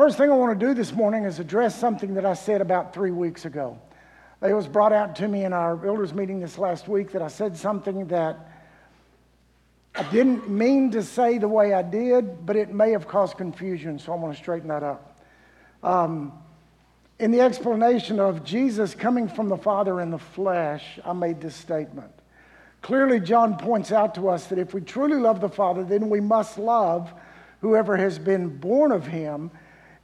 first thing I want to do this morning is address something that I said about three weeks ago. It was brought out to me in our elders meeting this last week that I said something that I didn't mean to say the way I did, but it may have caused confusion, so I want to straighten that up. Um, in the explanation of Jesus coming from the Father in the flesh, I made this statement. Clearly, John points out to us that if we truly love the Father, then we must love whoever has been born of him.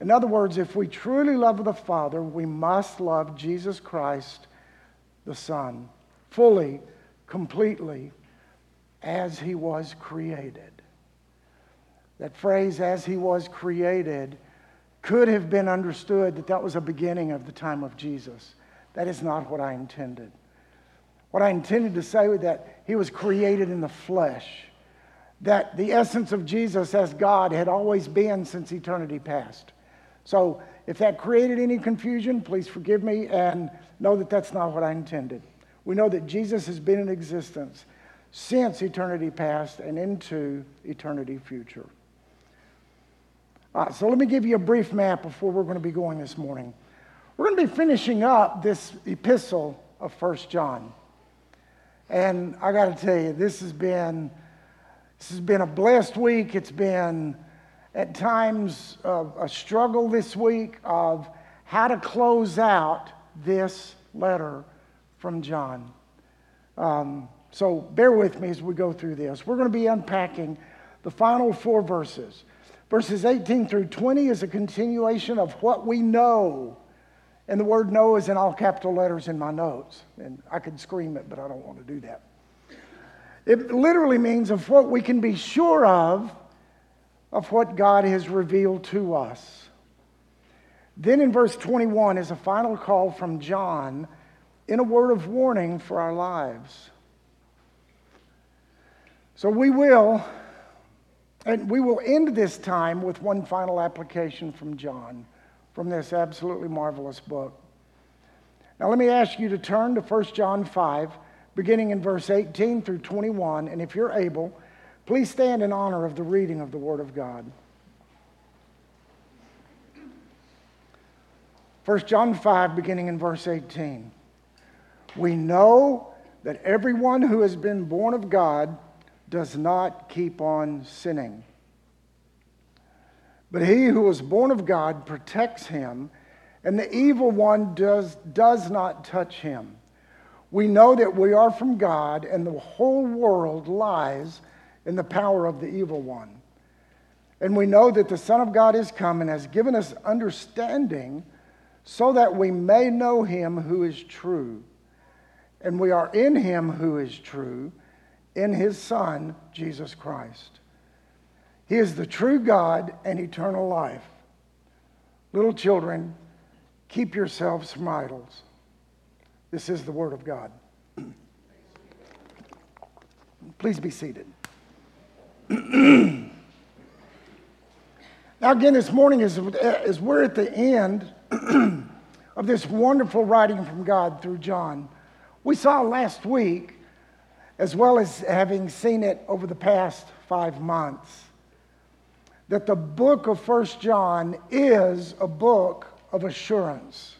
In other words, if we truly love the Father, we must love Jesus Christ, the Son, fully, completely, as he was created. That phrase, as he was created, could have been understood that that was a beginning of the time of Jesus. That is not what I intended. What I intended to say was that he was created in the flesh, that the essence of Jesus as God had always been since eternity past. So if that created any confusion, please forgive me and know that that's not what I intended. We know that Jesus has been in existence since eternity past and into eternity future. All right, so let me give you a brief map before we're going to be going this morning. We're going to be finishing up this epistle of First John. And I got to tell you, this has been this has been a blessed week. It's been at times a struggle this week of how to close out this letter from John. Um, so bear with me as we go through this. We're going to be unpacking the final four verses. Verses 18 through 20 is a continuation of what we know. And the word know is in all capital letters in my notes. And I could scream it, but I don't want to do that. It literally means of what we can be sure of, of what God has revealed to us. Then in verse 21 is a final call from John in a word of warning for our lives. So we will, and we will end this time with one final application from John from this absolutely marvelous book. Now, let me ask you to turn to 1 John 5, beginning in verse 18 through 21, and if you're able, please stand in honor of the reading of the Word of God. 1 John 5, beginning in verse 18. We know that everyone who has been born of God does not keep on sinning. But he who was born of God protects him, and the evil one does, does not touch him. We know that we are from God, and the whole world lies in the power of the evil one. And we know that the Son of God is come and has given us understanding so that we may know him who is true. And we are in him who is true in his Son, Jesus Christ. He is the true God and eternal life. Little children, keep yourselves from idols. This is the Word of God. Please be seated. now, again, this morning, as, as we're at the end of this wonderful writing from God through John, we saw last week as well as having seen it over the past five months, that the book of First John is a book of assurance.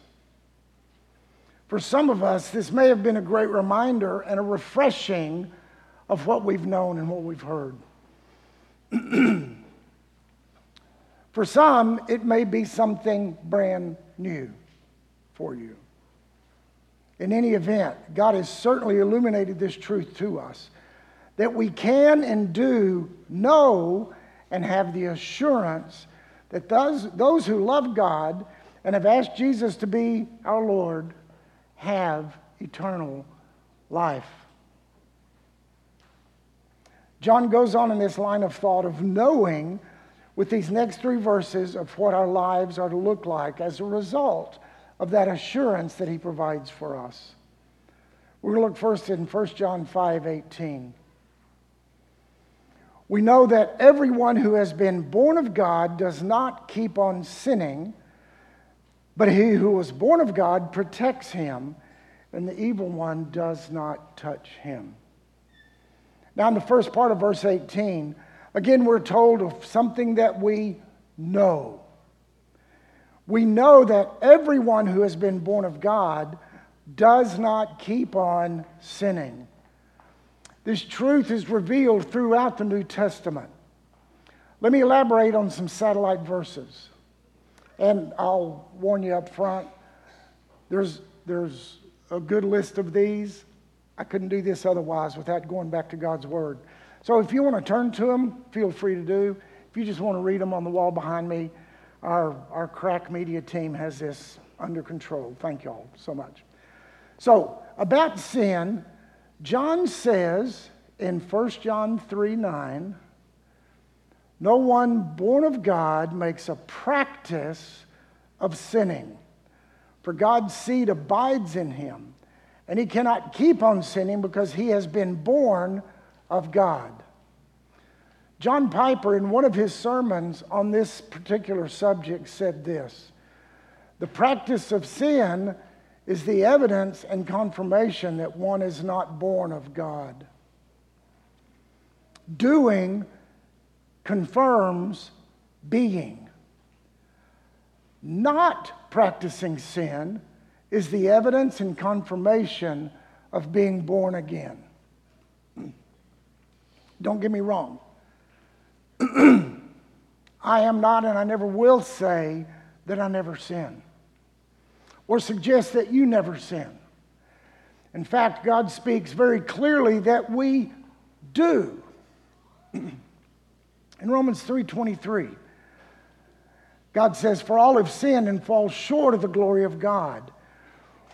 For some of us, this may have been a great reminder and a refreshing of what we've known and what we've heard. for some, it may be something brand new for you. In any event, God has certainly illuminated this truth to us that we can and do know and have the assurance that those, those who love God and have asked Jesus to be our Lord have eternal life. John goes on in this line of thought of knowing with these next three verses of what our lives are to look like as a result of that assurance that he provides for us. We're going to look first in 1 John 5 18. We know that everyone who has been born of God does not keep on sinning, but he who was born of God protects him, and the evil one does not touch him. Now, in the first part of verse 18, again, we're told of something that we know. we know that everyone who has been born of God does not keep on sinning. This truth is revealed throughout the New Testament. Let me elaborate on some satellite verses. And I'll warn you up front there's, there's a good list of these. I couldn't do this otherwise without going back to God's Word. So if you want to turn to them, feel free to do. If you just want to read them on the wall behind me, our, our crack media team has this under control. Thank you all so much. So, about sin, John says in 1 John 3 9, no one born of God makes a practice of sinning, for God's seed abides in him, and he cannot keep on sinning because he has been born of God. John Piper, in one of his sermons on this particular subject, said this The practice of sin is the evidence and confirmation that one is not born of God. Doing confirms being. Not practicing sin is the evidence and confirmation of being born again. Don't get me wrong. I am not and I never will say that I never sin or suggest that you never sin. In fact, God speaks very clearly that we do. In Romans 3:23, God says, "For all have sinned and fall short of the glory of God."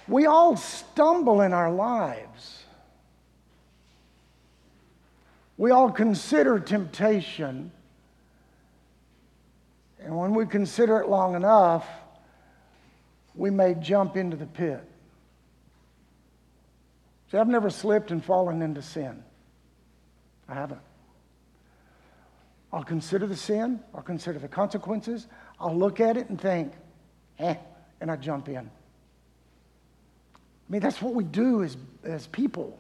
We all stumble in our lives. We all consider temptation. And when we consider it long enough, we may jump into the pit. See, I've never slipped and fallen into sin. I haven't. I'll consider the sin, I'll consider the consequences, I'll look at it and think, eh, and I jump in. I mean, that's what we do as, as people.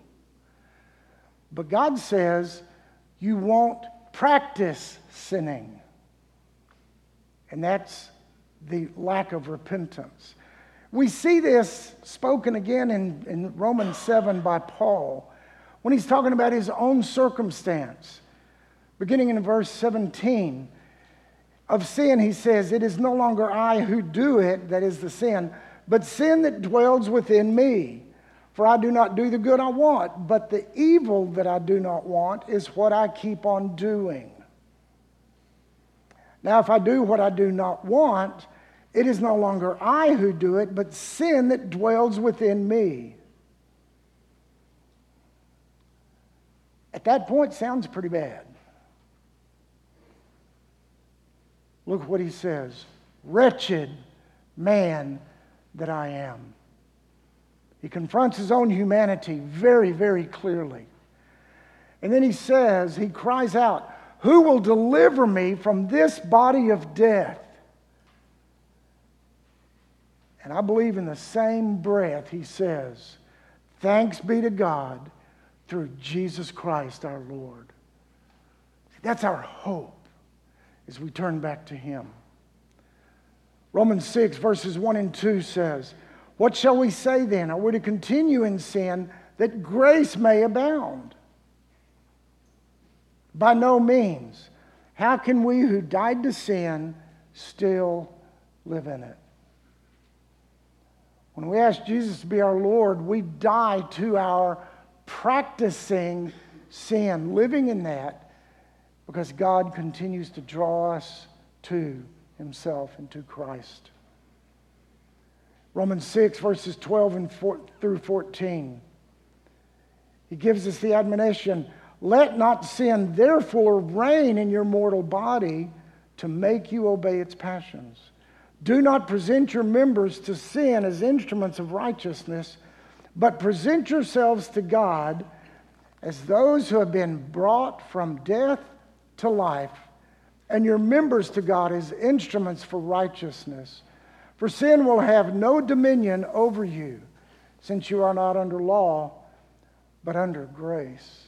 But God says you won't practice sinning. And that's the lack of repentance. We see this spoken again in, in Romans 7 by Paul when he's talking about his own circumstance. Beginning in verse 17 of sin, he says, It is no longer I who do it, that is the sin, but sin that dwells within me. For I do not do the good I want, but the evil that I do not want is what I keep on doing. Now, if I do what I do not want, it is no longer I who do it, but sin that dwells within me. At that point, sounds pretty bad. Look what he says Wretched man that I am. He confronts his own humanity very, very clearly. And then he says, he cries out, Who will deliver me from this body of death? And I believe in the same breath he says, Thanks be to God through Jesus Christ our Lord. That's our hope as we turn back to him. Romans 6, verses 1 and 2 says, What shall we say then? Are we to continue in sin that grace may abound? By no means. How can we who died to sin still live in it? When we ask Jesus to be our Lord, we die to our practicing sin, living in that, because God continues to draw us to Himself into Christ. Romans 6, verses 12 and 4, through 14. He gives us the admonition let not sin therefore reign in your mortal body to make you obey its passions. Do not present your members to sin as instruments of righteousness, but present yourselves to God as those who have been brought from death to life, and your members to God as instruments for righteousness. For sin will have no dominion over you, since you are not under law, but under grace.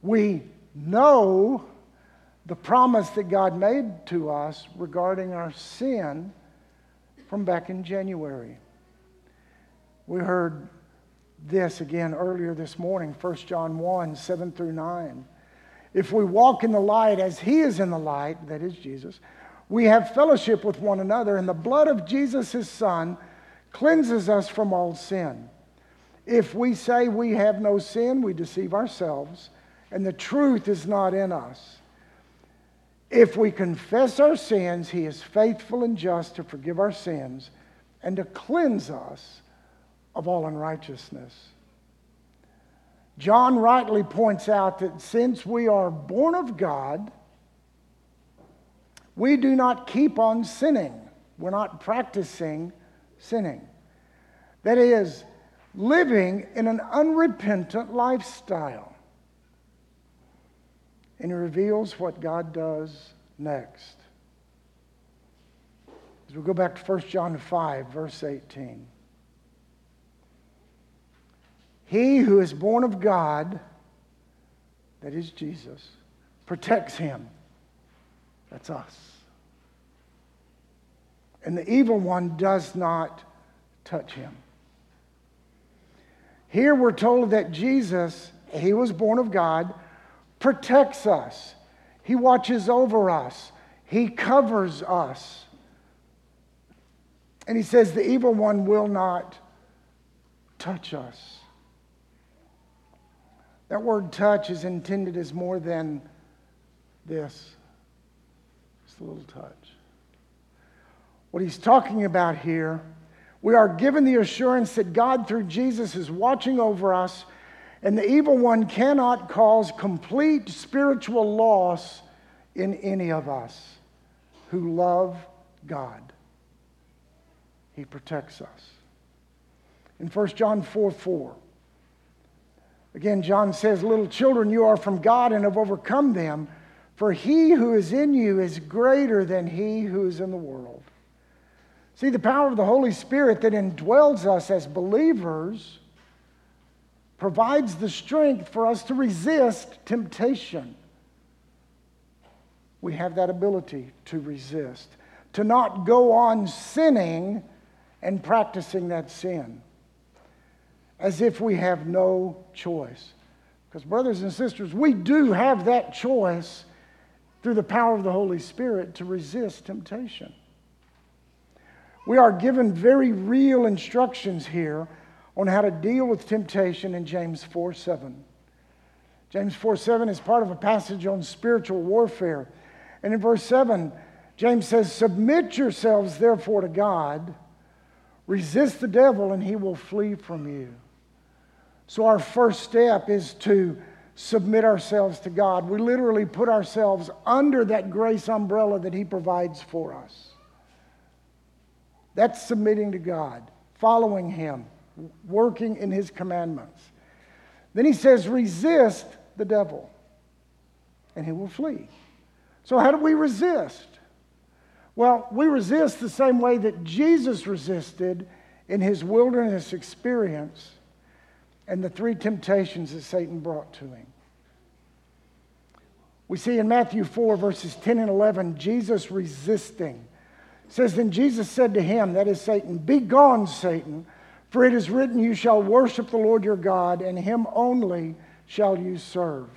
We know the promise that God made to us regarding our sin from back in January. We heard this again earlier this morning, 1 John 1 7 through 9. If we walk in the light as he is in the light, that is Jesus, we have fellowship with one another, and the blood of Jesus, his son, cleanses us from all sin. If we say we have no sin, we deceive ourselves, and the truth is not in us. If we confess our sins, he is faithful and just to forgive our sins and to cleanse us of all unrighteousness. John rightly points out that since we are born of God, we do not keep on sinning. We're not practicing sinning. That is, living in an unrepentant lifestyle. And he reveals what God does next. As we go back to 1 John 5, verse 18. He who is born of God, that is Jesus, protects him. That's us. And the evil one does not touch him. Here we're told that Jesus, he was born of God, protects us. He watches over us. He covers us. And he says the evil one will not touch us. That word touch is intended as more than this, just a little touch. What he's talking about here we are given the assurance that God, through Jesus, is watching over us, and the evil one cannot cause complete spiritual loss in any of us who love God. He protects us. In 1 John 4 4, again, John says, Little children, you are from God and have overcome them, for he who is in you is greater than he who is in the world. See, the power of the Holy Spirit that indwells us as believers provides the strength for us to resist temptation. We have that ability to resist, to not go on sinning and practicing that sin as if we have no choice. Because, brothers and sisters, we do have that choice through the power of the Holy Spirit to resist temptation. We are given very real instructions here on how to deal with temptation in James 4 7. James 4 7 is part of a passage on spiritual warfare. And in verse 7, James says, Submit yourselves therefore to God, resist the devil, and he will flee from you. So, our first step is to submit ourselves to God. We literally put ourselves under that grace umbrella that he provides for us. That's submitting to God, following Him, working in His commandments. Then he says, resist the devil, and he will flee. So, how do we resist? Well, we resist the same way that Jesus resisted in his wilderness experience and the three temptations that Satan brought to him. We see in Matthew 4, verses 10 and 11, Jesus resisting says, Then Jesus said to him, that is Satan, Be gone, Satan, for it is written, You shall worship the Lord your God, and him only shall you serve.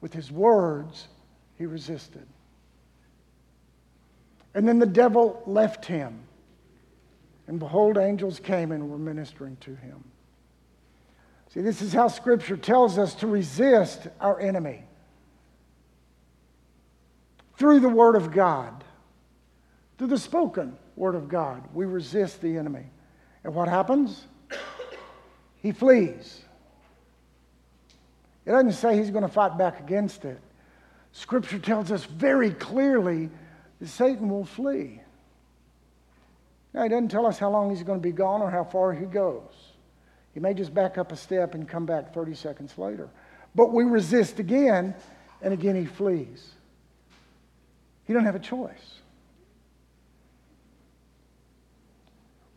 With his words, he resisted. And then the devil left him. And behold, angels came and were ministering to him. See, this is how Scripture tells us to resist our enemy through the Word of God. Through the spoken word of God, we resist the enemy. And what happens? He flees. It doesn't say he's going to fight back against it. Scripture tells us very clearly that Satan will flee. Now, he doesn't tell us how long he's going to be gone or how far he goes. He may just back up a step and come back 30 seconds later. But we resist again, and again he flees. He don't have a choice.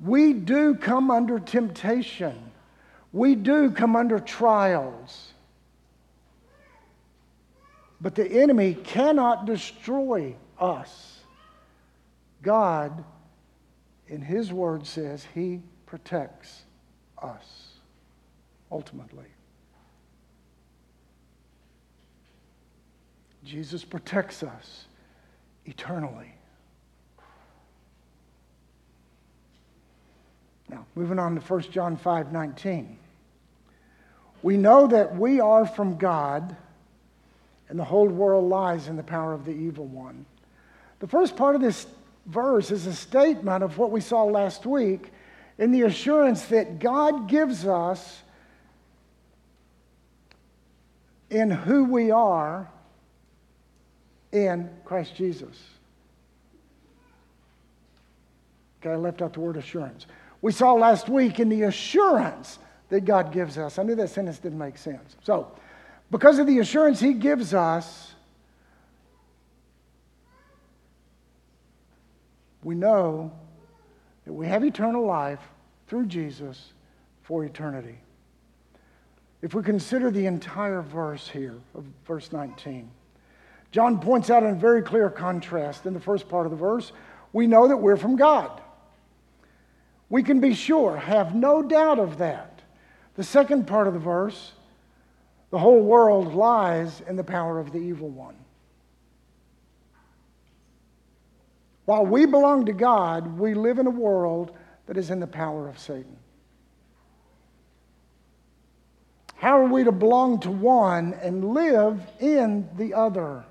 We do come under temptation. We do come under trials. But the enemy cannot destroy us. God, in His Word, says He protects us ultimately. Jesus protects us eternally. Now, moving on to 1 John 5 19. We know that we are from God, and the whole world lies in the power of the evil one. The first part of this verse is a statement of what we saw last week in the assurance that God gives us in who we are in Christ Jesus. Okay, I left out the word assurance. We saw last week in the assurance that God gives us. I knew that sentence didn't make sense. So, because of the assurance He gives us, we know that we have eternal life through Jesus for eternity. If we consider the entire verse here of verse 19, John points out in very clear contrast in the first part of the verse, we know that we're from God. We can be sure, have no doubt of that. The second part of the verse, the whole world lies in the power of the evil one. While we belong to God, we live in a world that is in the power of Satan. How are we to belong to one and live in the other?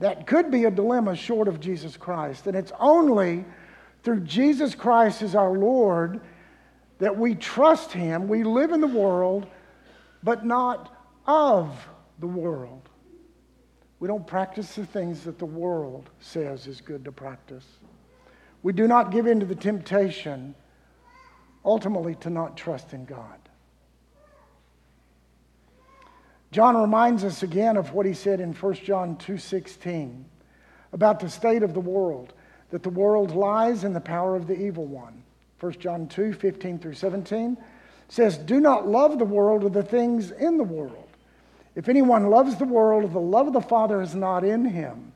That could be a dilemma short of Jesus Christ. And it's only through Jesus Christ as our Lord that we trust Him. We live in the world, but not of the world. We don't practice the things that the world says is good to practice. We do not give in to the temptation, ultimately, to not trust in God. John reminds us again of what he said in 1 John 2:16 about the state of the world, that the world lies in the power of the evil one. 1 John 2:15 through 17 says, Do not love the world or the things in the world. If anyone loves the world, the love of the Father is not in him.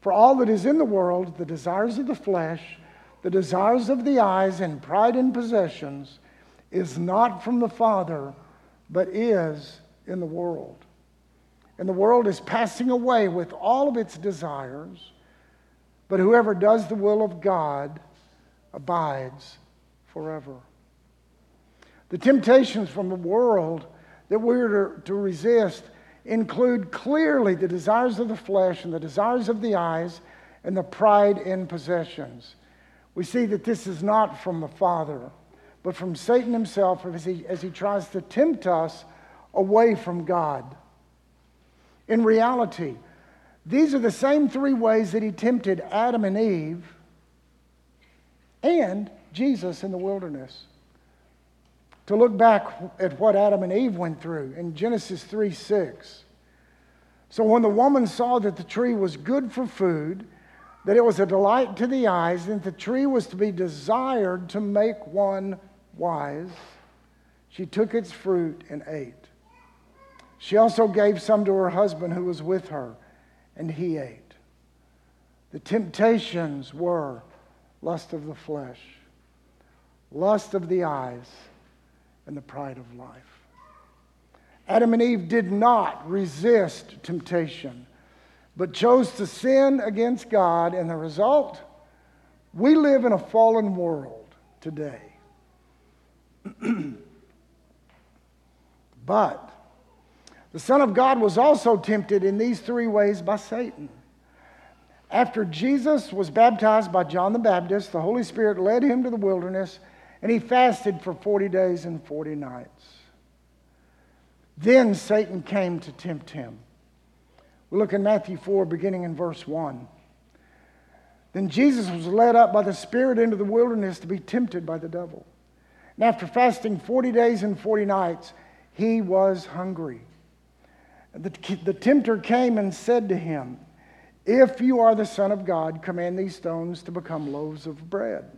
For all that is in the world, the desires of the flesh, the desires of the eyes, and pride in possessions, is not from the Father, but is in the world. And the world is passing away with all of its desires, but whoever does the will of God abides forever. The temptations from the world that we're to resist include clearly the desires of the flesh and the desires of the eyes and the pride in possessions. We see that this is not from the Father, but from Satan himself as he, as he tries to tempt us away from God. In reality, these are the same three ways that he tempted Adam and Eve and Jesus in the wilderness. To look back at what Adam and Eve went through in Genesis 3 6. So when the woman saw that the tree was good for food, that it was a delight to the eyes, and that the tree was to be desired to make one wise, she took its fruit and ate. She also gave some to her husband who was with her, and he ate. The temptations were lust of the flesh, lust of the eyes, and the pride of life. Adam and Eve did not resist temptation, but chose to sin against God, and the result? We live in a fallen world today. but the Son of God was also tempted in these three ways by Satan. After Jesus was baptized by John the Baptist, the Holy Spirit led him to the wilderness and he fasted for 40 days and 40 nights. Then Satan came to tempt him. We look in Matthew 4, beginning in verse 1. Then Jesus was led up by the Spirit into the wilderness to be tempted by the devil. And after fasting 40 days and 40 nights, he was hungry. The, the tempter came and said to him, If you are the Son of God, command these stones to become loaves of bread.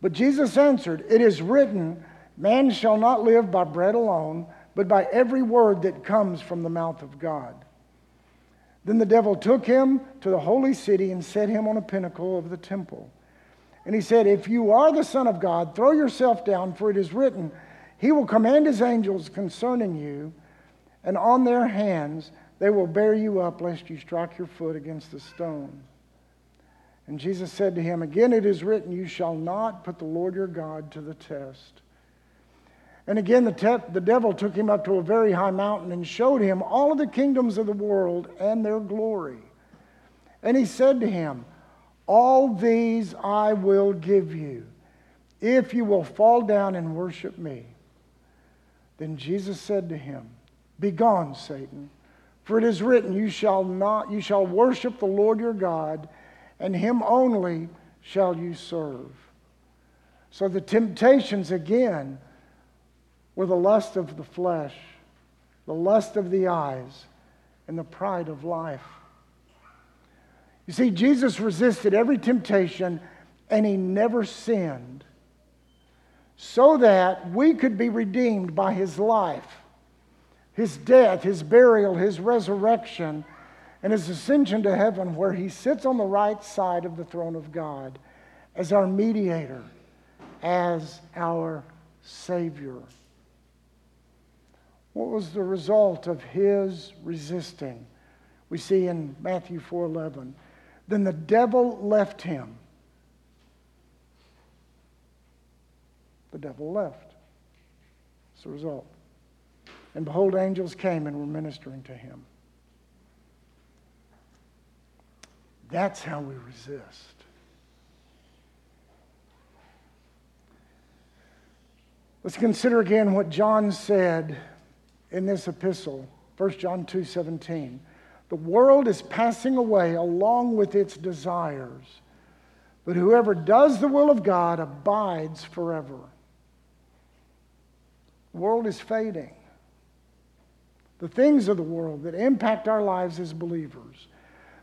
But Jesus answered, It is written, Man shall not live by bread alone, but by every word that comes from the mouth of God. Then the devil took him to the holy city and set him on a pinnacle of the temple. And he said, If you are the Son of God, throw yourself down, for it is written, He will command His angels concerning you, and on their hands they will bear you up, lest you strike your foot against the stone. And Jesus said to him, Again it is written, You shall not put the Lord your God to the test. And again, the, te- the devil took him up to a very high mountain and showed him all of the kingdoms of the world and their glory. And he said to him, All these I will give you, if you will fall down and worship me. Then Jesus said to him, Begone, Satan, for it is written, You shall not, you shall worship the Lord your God, and him only shall you serve. So the temptations again were the lust of the flesh, the lust of the eyes, and the pride of life. You see, Jesus resisted every temptation and he never sinned so that we could be redeemed by his life, his death, his burial, his resurrection, and his ascension to heaven, where he sits on the right side of the throne of God as our mediator, as our Savior. What was the result of his resisting? We see in Matthew 4:11. Then the devil left him. The devil left. That's the result. And behold, angels came and were ministering to him. That's how we resist. Let's consider again what John said in this epistle, 1 John 2 17. The world is passing away along with its desires, but whoever does the will of God abides forever. The world is fading. The things of the world that impact our lives as believers,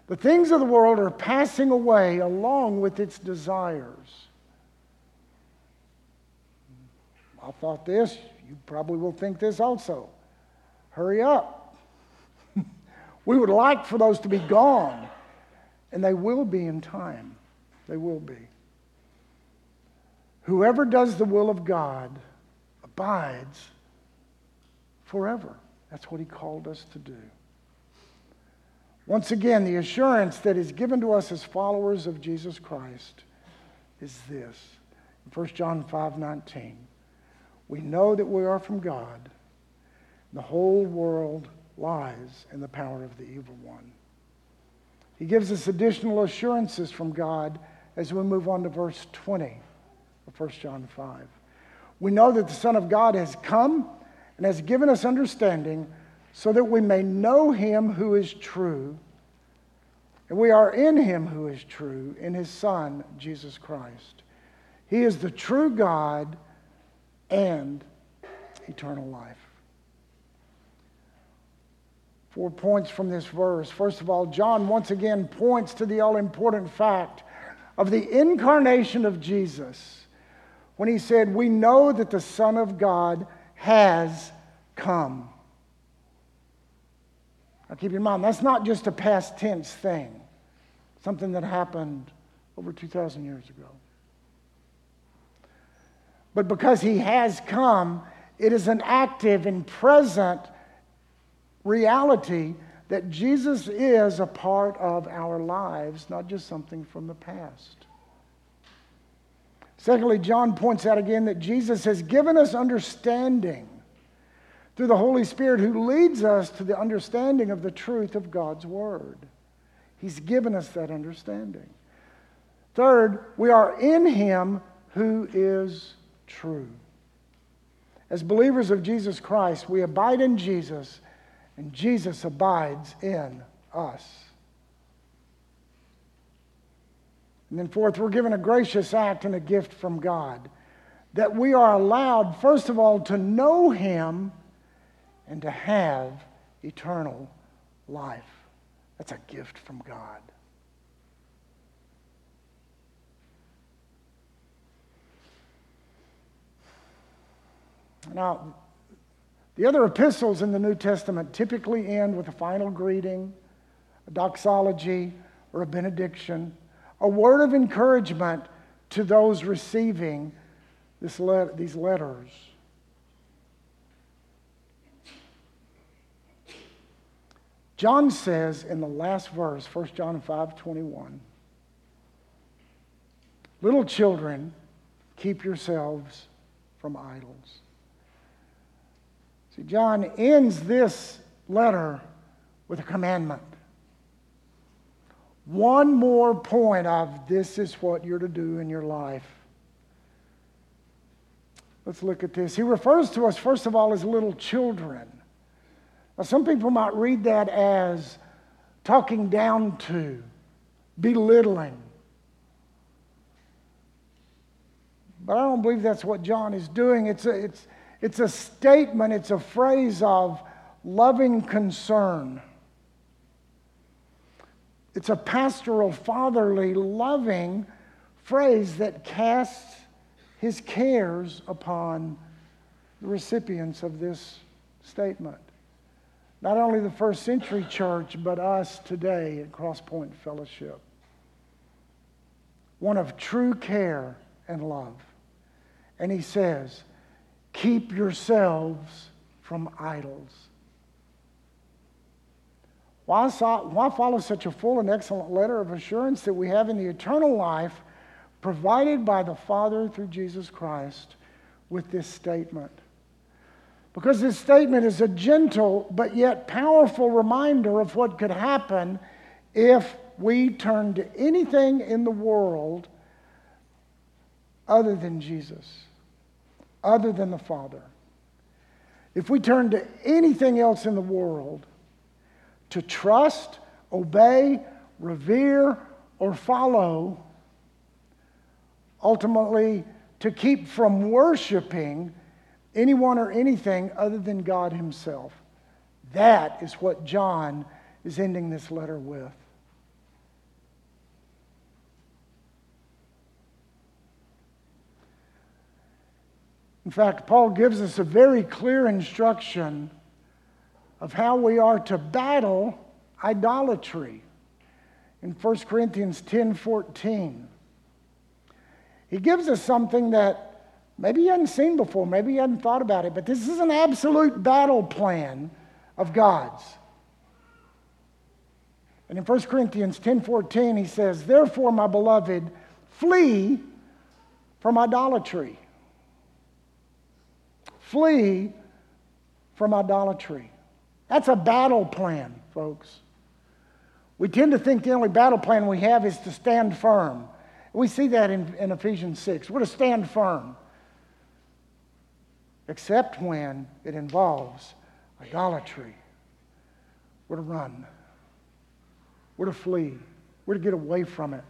the things of the world are passing away along with its desires. I thought this, you probably will think this also. Hurry up. we would like for those to be gone, and they will be in time. They will be. Whoever does the will of God abides forever. That's what he called us to do. Once again, the assurance that is given to us as followers of Jesus Christ is this. In 1 John 5 19, we know that we are from God the whole world lies in the power of the evil one. He gives us additional assurances from God as we move on to verse 20 of 1 John 5. We know that the Son of God has come and has given us understanding so that we may know him who is true. And we are in him who is true, in his Son, Jesus Christ. He is the true God and eternal life. Four points from this verse. First of all, John once again points to the all important fact of the incarnation of Jesus when he said, We know that the Son of God has come. Now keep in mind, that's not just a past tense thing, something that happened over 2,000 years ago. But because he has come, it is an active and present reality that Jesus is a part of our lives, not just something from the past. Secondly, John points out again that Jesus has given us understanding through the Holy Spirit who leads us to the understanding of the truth of God's Word. He's given us that understanding. Third, we are in Him who is true. As believers of Jesus Christ, we abide in Jesus and Jesus abides in us. And then, fourth, we're given a gracious act and a gift from God that we are allowed, first of all, to know Him and to have eternal life. That's a gift from God. Now, The other epistles in the New Testament typically end with a final greeting, a doxology, or a benediction, a word of encouragement to those receiving this these letters. John says in the last verse, 1 John 5 21, Little children, keep yourselves from idols. See, John ends this letter with a commandment. One more point of this is what you're to do in your life. Let's look at this. He refers to us, first of all, as little children. Now, some people might read that as talking down to, belittling. But I don't believe that's what John is doing. It's a, it's, it's a statement, it's a phrase of loving concern. It's a pastoral, fatherly, loving phrase that casts his cares upon the recipients of this statement. Not only the first century church, but us today at Crosspoint Fellowship. One of true care and love. And he says, Keep yourselves from idols. Why, follow such a full and excellent letter of assurance that we have in the eternal life provided by the Father through Jesus Christ with this statement? Because this statement is a gentle but yet powerful reminder of what could happen if we turn to anything in the world other than Jesus, other than the Father. If we turn to anything else in the world to trust, obey, revere, or follow, ultimately to keep from worshiping anyone or anything other than God Himself. That is what John is ending this letter with. In fact, Paul gives us a very clear instruction of how we are to battle idolatry in 1 Corinthians 10 14. He gives us something that maybe you hadn't seen before, maybe you hadn't thought about it, but this is an absolute battle plan of God's. And in 1 Corinthians 10 14, he says, Therefore, my beloved, flee from idolatry. Flee from idolatry. That's a battle plan, folks. We tend to think the only battle plan we have is to stand firm. We see that in, in Ephesians 6. We're to stand firm, except when it involves idolatry. We're to run, we're to flee, we're to get away from it.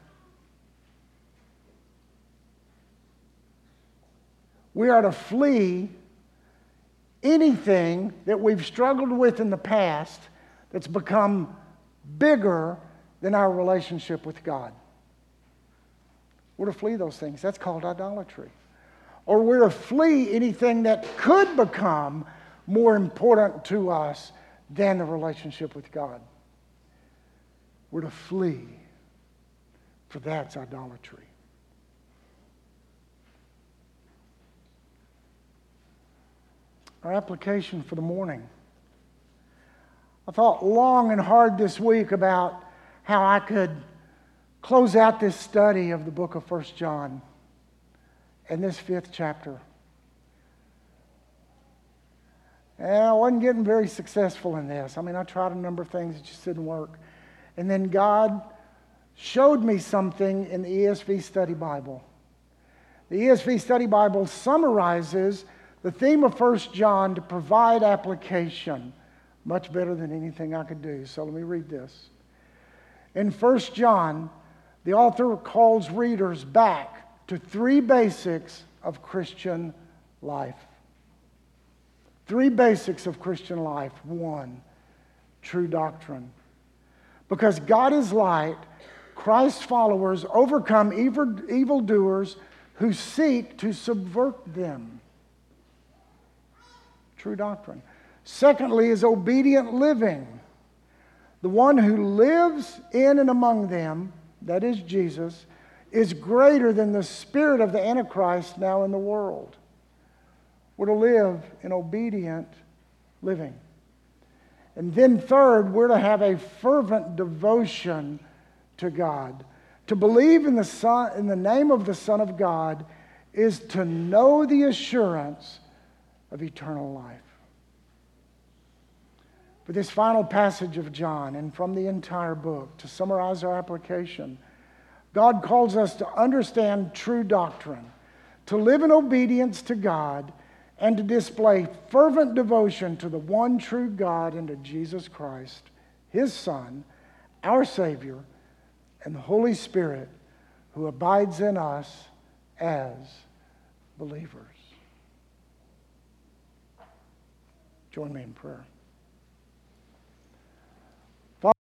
We are to flee anything that we've struggled with in the past that's become bigger than our relationship with God. We're to flee those things. That's called idolatry. Or we're to flee anything that could become more important to us than the relationship with God. We're to flee, for that's idolatry. Our application for the morning. I thought long and hard this week about how I could close out this study of the book of First John and this fifth chapter. And I wasn't getting very successful in this. I mean, I tried a number of things, it just didn't work. And then God showed me something in the ESV Study Bible. The ESV Study Bible summarizes the theme of First John to provide application much better than anything I could do. So let me read this. In First John, the author calls readers back to three basics of Christian life. Three basics of Christian life. One, true doctrine. Because God is light, Christ's followers overcome evil, evildoers who seek to subvert them true doctrine. Secondly, is obedient living. The one who lives in and among them, that is Jesus, is greater than the spirit of the Antichrist now in the world. We're to live in obedient living. And then, third, we're to have a fervent devotion to God. To believe in the, Son, in the name of the Son of God is to know the assurance of eternal life. For this final passage of John and from the entire book, to summarize our application, God calls us to understand true doctrine, to live in obedience to God, and to display fervent devotion to the one true God and to Jesus Christ, his Son, our Savior, and the Holy Spirit who abides in us as believers. Join me in prayer.